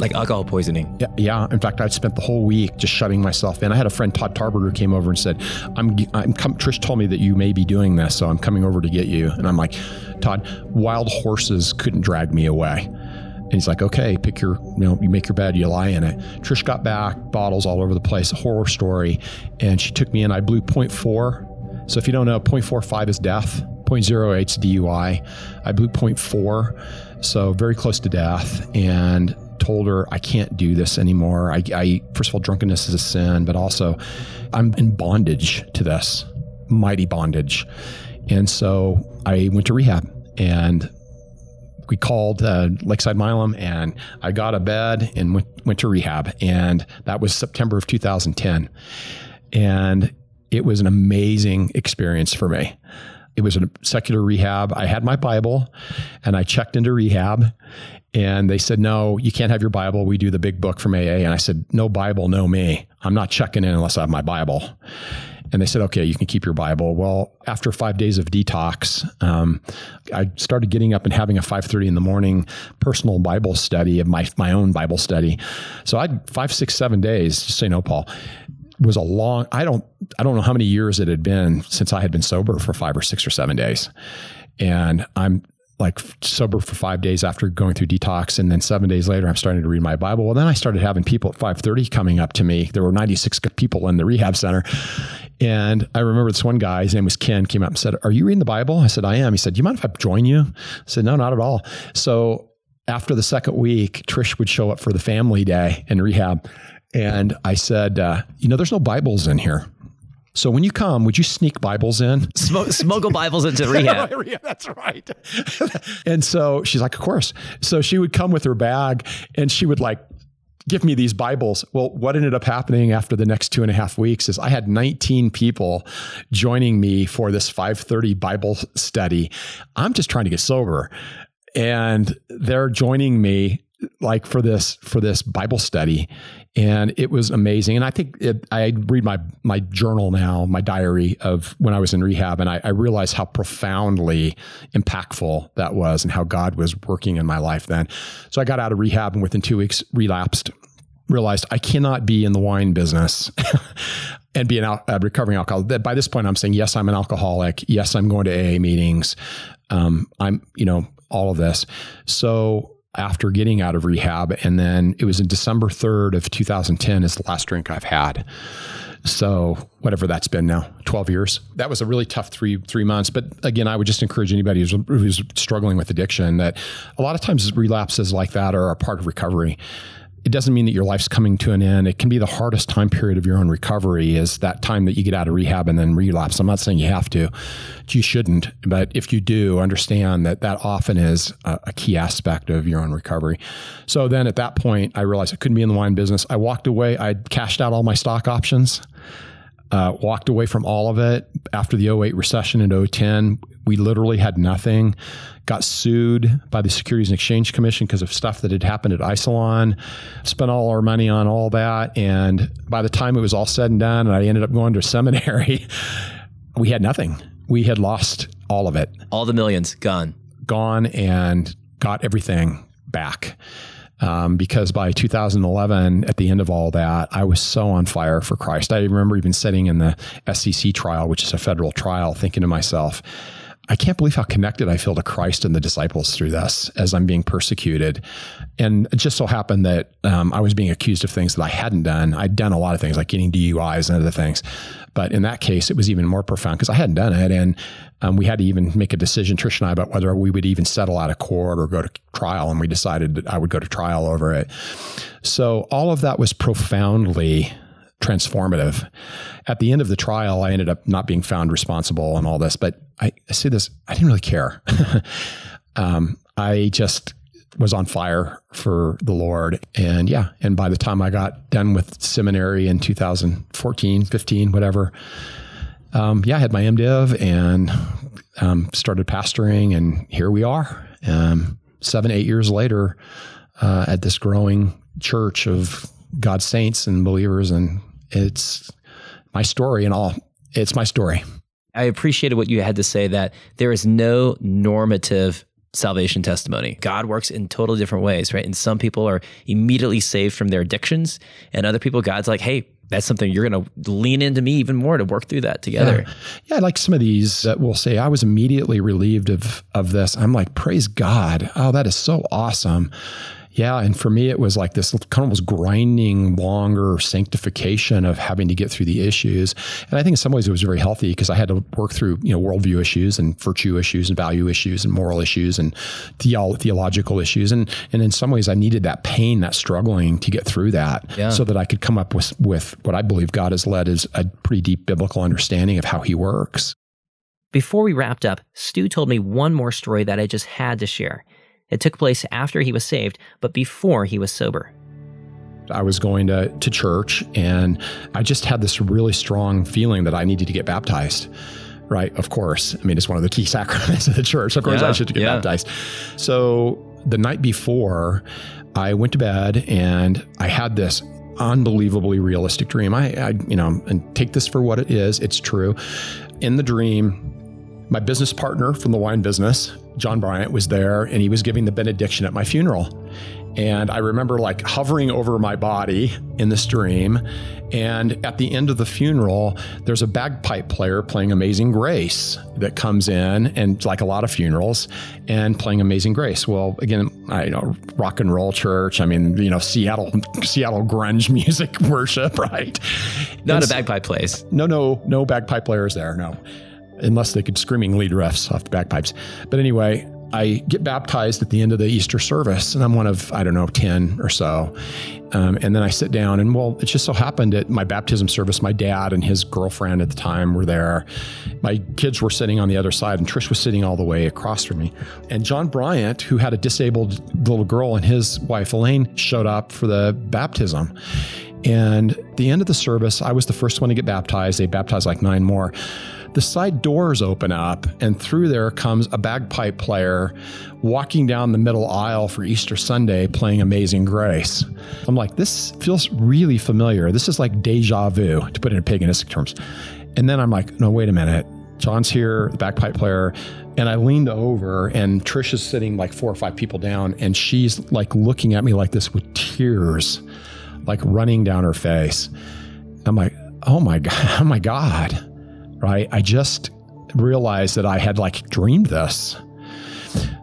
like alcohol poisoning. Yeah, yeah. In fact, I'd spent the whole week just shutting myself in. I had a friend, Todd Tarberger, came over and said, "I'm, I'm come, Trish told me that you may be doing this, so I'm coming over to get you." And I'm like, Todd, wild horses couldn't drag me away. And he's like, okay, pick your, you know, you make your bed, you lie in it. Trish got back, bottles all over the place, a horror story. And she took me in. I blew 0.4. So if you don't know, 0.45 is death, 0.08 is DUI. I blew 0.4, so very close to death. And told her I can't do this anymore. I, I first of all, drunkenness is a sin, but also I'm in bondage to this, mighty bondage. And so I went to rehab and we called uh, Lakeside Milam and I got a bed and went, went to rehab. And that was September of 2010. And it was an amazing experience for me. It was a secular rehab. I had my Bible and I checked into rehab and they said, no, you can't have your Bible. We do the big book from AA. And I said, no Bible, no me. I'm not checking in unless I have my Bible. And they said, okay, you can keep your Bible. Well, after five days of detox, um, I started getting up and having a 5.30 in the morning personal Bible study of my, my own Bible study. So I had five, six, seven days, just say no, Paul, was a long, I don't, I don't know how many years it had been since I had been sober for five or six or seven days. And I'm like sober for five days after going through detox and then seven days later i'm starting to read my bible. Well then i started having people at 5.30 coming up to me. There were 96 people in the rehab center. And i remember this one guy his name was ken came up and said are you reading the bible? I said i am. He said do you mind if i join you? I said no not at all. So after the second week trish would show up for the family day in rehab and i said uh, you know there's no bibles in here so when you come, would you sneak Bibles in? smuggle Bibles into rehab. Oh, that's right. and so she's like, of course. So she would come with her bag and she would like give me these Bibles. Well, what ended up happening after the next two and a half weeks is I had 19 people joining me for this 530 Bible study. I'm just trying to get sober and they're joining me like for this for this Bible study, and it was amazing. And I think it, I read my my journal now, my diary of when I was in rehab, and I, I realized how profoundly impactful that was, and how God was working in my life then. So I got out of rehab, and within two weeks, relapsed. Realized I cannot be in the wine business. and be an al- a recovering alcoholic. By this point, I'm saying, yes, I'm an alcoholic. Yes, I'm going to AA meetings. Um, I'm, you know, all of this. So after getting out of rehab. And then it was in December 3rd of 2010 is the last drink I've had. So whatever that's been now, 12 years. That was a really tough three three months. But again, I would just encourage anybody who's, who's struggling with addiction that a lot of times relapses like that are a part of recovery it doesn't mean that your life's coming to an end. It can be the hardest time period of your own recovery is that time that you get out of rehab and then relapse. I'm not saying you have to, you shouldn't, but if you do, understand that that often is a, a key aspect of your own recovery. So then at that point, I realized I couldn't be in the wine business. I walked away. I cashed out all my stock options. Uh, walked away from all of it after the 08 recession in 010. We literally had nothing. Got sued by the Securities and Exchange Commission because of stuff that had happened at Isilon. Spent all our money on all that. And by the time it was all said and done, and I ended up going to seminary, we had nothing. We had lost all of it. All the millions gone. Gone and got everything back um, because by 2011, at the end of all that, I was so on fire for Christ. I remember even sitting in the SEC trial, which is a federal trial, thinking to myself, I can't believe how connected I feel to Christ and the disciples through this as I'm being persecuted. And it just so happened that um, I was being accused of things that I hadn't done. I'd done a lot of things like getting DUIs and other things. But in that case, it was even more profound because I hadn't done it. And um, we had to even make a decision, Trish and I, about whether we would even settle out of court or go to trial. And we decided that I would go to trial over it. So all of that was profoundly transformative. At the end of the trial, I ended up not being found responsible and all this, but I, I say this, I didn't really care. um, I just was on fire for the Lord. And yeah, and by the time I got done with seminary in 2014, 15, whatever, um, yeah, I had my MDiv and um, started pastoring, and here we are, um, seven, eight years later, uh, at this growing church of God's saints and believers, and it's my story and all. It's my story. I appreciated what you had to say that there is no normative salvation testimony. God works in totally different ways, right? And some people are immediately saved from their addictions, and other people, God's like, hey, that's something you're going to lean into me even more to work through that together. Yeah, yeah like some of these that will say, I was immediately relieved of of this. I'm like, praise God. Oh, that is so awesome. Yeah, and for me, it was like this kind of was grinding, longer sanctification of having to get through the issues. And I think in some ways it was very healthy because I had to work through you know worldview issues and virtue issues and value issues and moral issues and theo- theological issues. And and in some ways, I needed that pain, that struggling to get through that, yeah. so that I could come up with with what I believe God has led as a pretty deep biblical understanding of how He works. Before we wrapped up, Stu told me one more story that I just had to share. It took place after he was saved, but before he was sober. I was going to, to church and I just had this really strong feeling that I needed to get baptized. Right, of course. I mean, it's one of the key sacraments of the church. Of course, yeah, I should get yeah. baptized. So the night before, I went to bed and I had this unbelievably realistic dream. I, I, you know, and take this for what it is. It's true. In the dream, my business partner from the wine business John Bryant was there and he was giving the benediction at my funeral. And I remember like hovering over my body in this dream. And at the end of the funeral, there's a bagpipe player playing Amazing Grace that comes in, and like a lot of funerals, and playing Amazing Grace. Well, again, I you know rock and roll church. I mean, you know, Seattle, Seattle grunge music worship, right? Not and a bagpipe place. No, no, no bagpipe players there. No unless they could screaming lead refs off the bagpipes. But anyway, I get baptized at the end of the Easter service, and I'm one of, I don't know, 10 or so. Um, and then I sit down, and well, it just so happened at my baptism service, my dad and his girlfriend at the time were there. My kids were sitting on the other side, and Trish was sitting all the way across from me. And John Bryant, who had a disabled little girl, and his wife Elaine showed up for the baptism. And the end of the service, I was the first one to get baptized. They baptized like nine more. The side doors open up, and through there comes a bagpipe player walking down the middle aisle for Easter Sunday playing Amazing Grace. I'm like, this feels really familiar. This is like deja vu, to put it in paganistic terms. And then I'm like, no, wait a minute. John's here, the bagpipe player. And I leaned over, and Trish is sitting like four or five people down, and she's like looking at me like this with tears, like running down her face. I'm like, oh my God, oh my God. Right. I just realized that I had like dreamed this.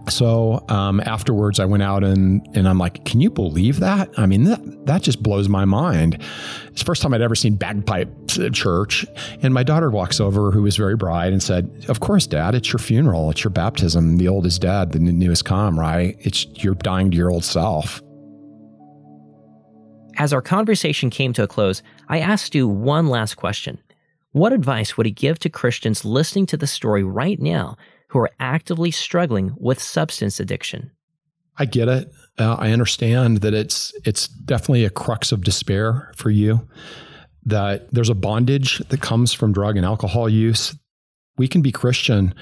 So um, afterwards, I went out and and I'm like, can you believe that? I mean, that that just blows my mind. It's the first time I'd ever seen bagpipe church. And my daughter walks over, who was very bright, and said, "Of course, Dad, it's your funeral, it's your baptism. The old is dead, the new is come. Right? It's you're dying to your old self." As our conversation came to a close, I asked you one last question. What advice would he give to Christians listening to the story right now who are actively struggling with substance addiction. I get it. Uh, I understand that it's it's definitely a crux of despair for you. That there's a bondage that comes from drug and alcohol use. We can be Christian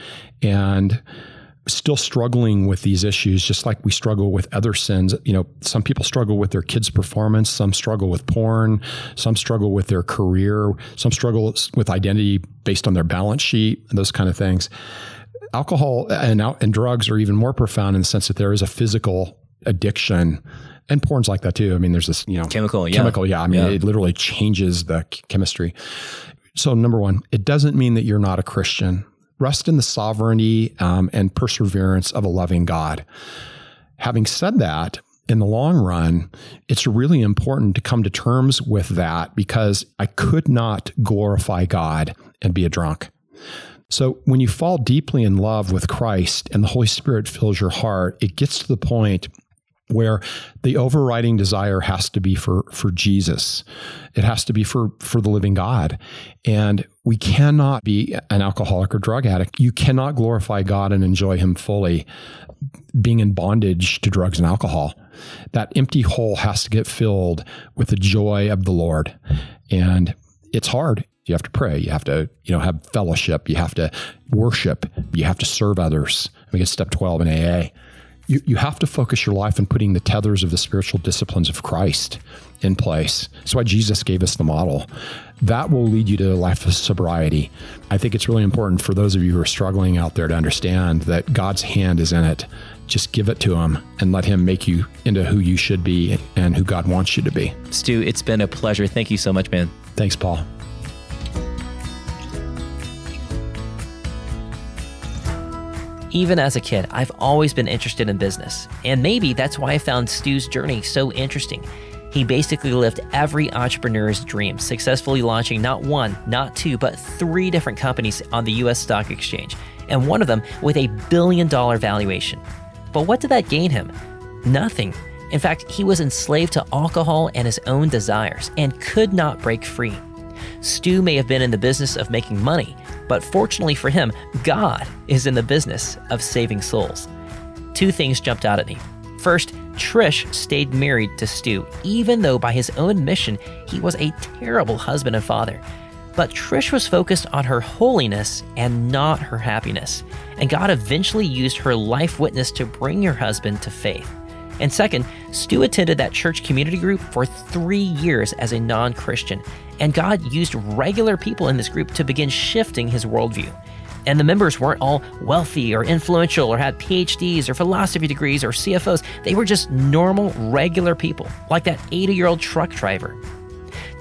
and still struggling with these issues just like we struggle with other sins you know some people struggle with their kids performance some struggle with porn some struggle with their career some struggle with identity based on their balance sheet and those kind of things alcohol and, and drugs are even more profound in the sense that there is a physical addiction and porn's like that too. I mean, there's this, you know, chemical, yeah. chemical. Yeah. I mean, yeah. it literally changes the chemistry. So number one, it doesn't mean that you're not a Christian. Rest in the sovereignty um, and perseverance of a loving God. Having said that, in the long run, it's really important to come to terms with that because I could not glorify God and be a drunk. So when you fall deeply in love with Christ and the Holy Spirit fills your heart, it gets to the point where the overriding desire has to be for for Jesus. It has to be for for the living God. And we cannot be an alcoholic or drug addict. You cannot glorify God and enjoy him fully being in bondage to drugs and alcohol. That empty hole has to get filled with the joy of the Lord. And it's hard. You have to pray. You have to, you know, have fellowship. You have to worship. You have to serve others. I mean, it's step 12 in AA. You, you have to focus your life on putting the tethers of the spiritual disciplines of Christ in place. That's why Jesus gave us the model. That will lead you to a life of sobriety. I think it's really important for those of you who are struggling out there to understand that God's hand is in it. Just give it to Him and let Him make you into who you should be and who God wants you to be. Stu, it's been a pleasure. Thank you so much, man. Thanks, Paul. Even as a kid, I've always been interested in business, and maybe that's why I found Stu's journey so interesting. He basically lived every entrepreneur's dream, successfully launching not one, not two, but three different companies on the US stock exchange, and one of them with a billion dollar valuation. But what did that gain him? Nothing. In fact, he was enslaved to alcohol and his own desires and could not break free. Stu may have been in the business of making money, but fortunately for him, God is in the business of saving souls. Two things jumped out at me. First, Trish stayed married to Stu, even though by his own admission, he was a terrible husband and father. But Trish was focused on her holiness and not her happiness, and God eventually used her life witness to bring her husband to faith. And second, Stu attended that church community group for three years as a non Christian, and God used regular people in this group to begin shifting his worldview. And the members weren't all wealthy or influential or had PhDs or philosophy degrees or CFOs. They were just normal, regular people, like that 80 year old truck driver.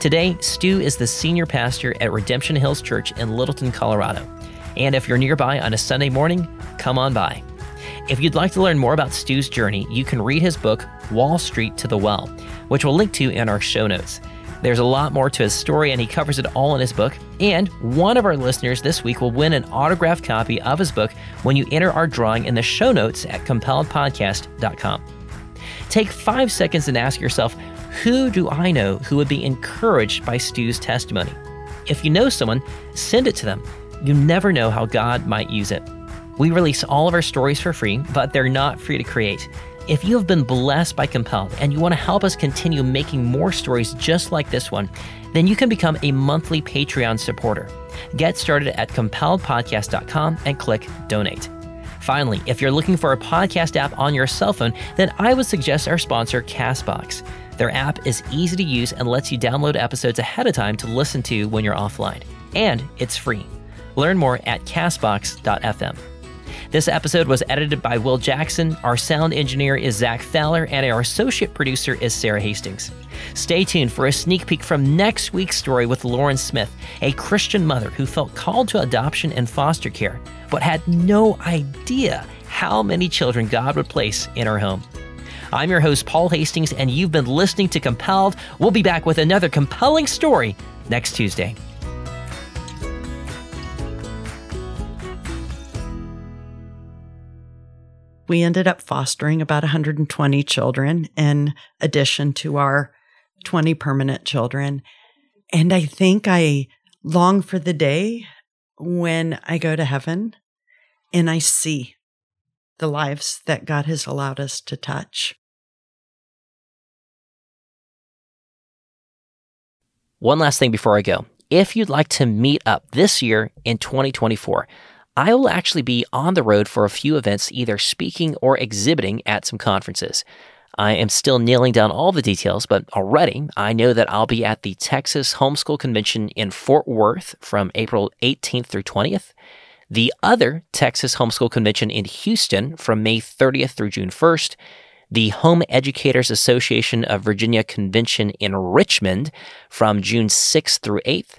Today, Stu is the senior pastor at Redemption Hills Church in Littleton, Colorado. And if you're nearby on a Sunday morning, come on by. If you'd like to learn more about Stu's journey, you can read his book, Wall Street to the Well, which we'll link to in our show notes. There's a lot more to his story, and he covers it all in his book. And one of our listeners this week will win an autographed copy of his book when you enter our drawing in the show notes at compelledpodcast.com. Take five seconds and ask yourself who do I know who would be encouraged by Stu's testimony? If you know someone, send it to them. You never know how God might use it. We release all of our stories for free, but they're not free to create. If you have been blessed by Compelled and you want to help us continue making more stories just like this one, then you can become a monthly Patreon supporter. Get started at compelledpodcast.com and click donate. Finally, if you're looking for a podcast app on your cell phone, then I would suggest our sponsor, Castbox. Their app is easy to use and lets you download episodes ahead of time to listen to when you're offline. And it's free. Learn more at castbox.fm. This episode was edited by Will Jackson. Our sound engineer is Zach Thaler, and our associate producer is Sarah Hastings. Stay tuned for a sneak peek from next week's story with Lauren Smith, a Christian mother who felt called to adoption and foster care, but had no idea how many children God would place in her home. I'm your host, Paul Hastings, and you've been listening to Compelled. We'll be back with another compelling story next Tuesday. We ended up fostering about 120 children in addition to our 20 permanent children. And I think I long for the day when I go to heaven and I see the lives that God has allowed us to touch. One last thing before I go. If you'd like to meet up this year in 2024, I will actually be on the road for a few events, either speaking or exhibiting at some conferences. I am still nailing down all the details, but already I know that I'll be at the Texas Homeschool Convention in Fort Worth from April 18th through 20th, the other Texas Homeschool Convention in Houston from May 30th through June 1st, the Home Educators Association of Virginia Convention in Richmond from June 6th through 8th,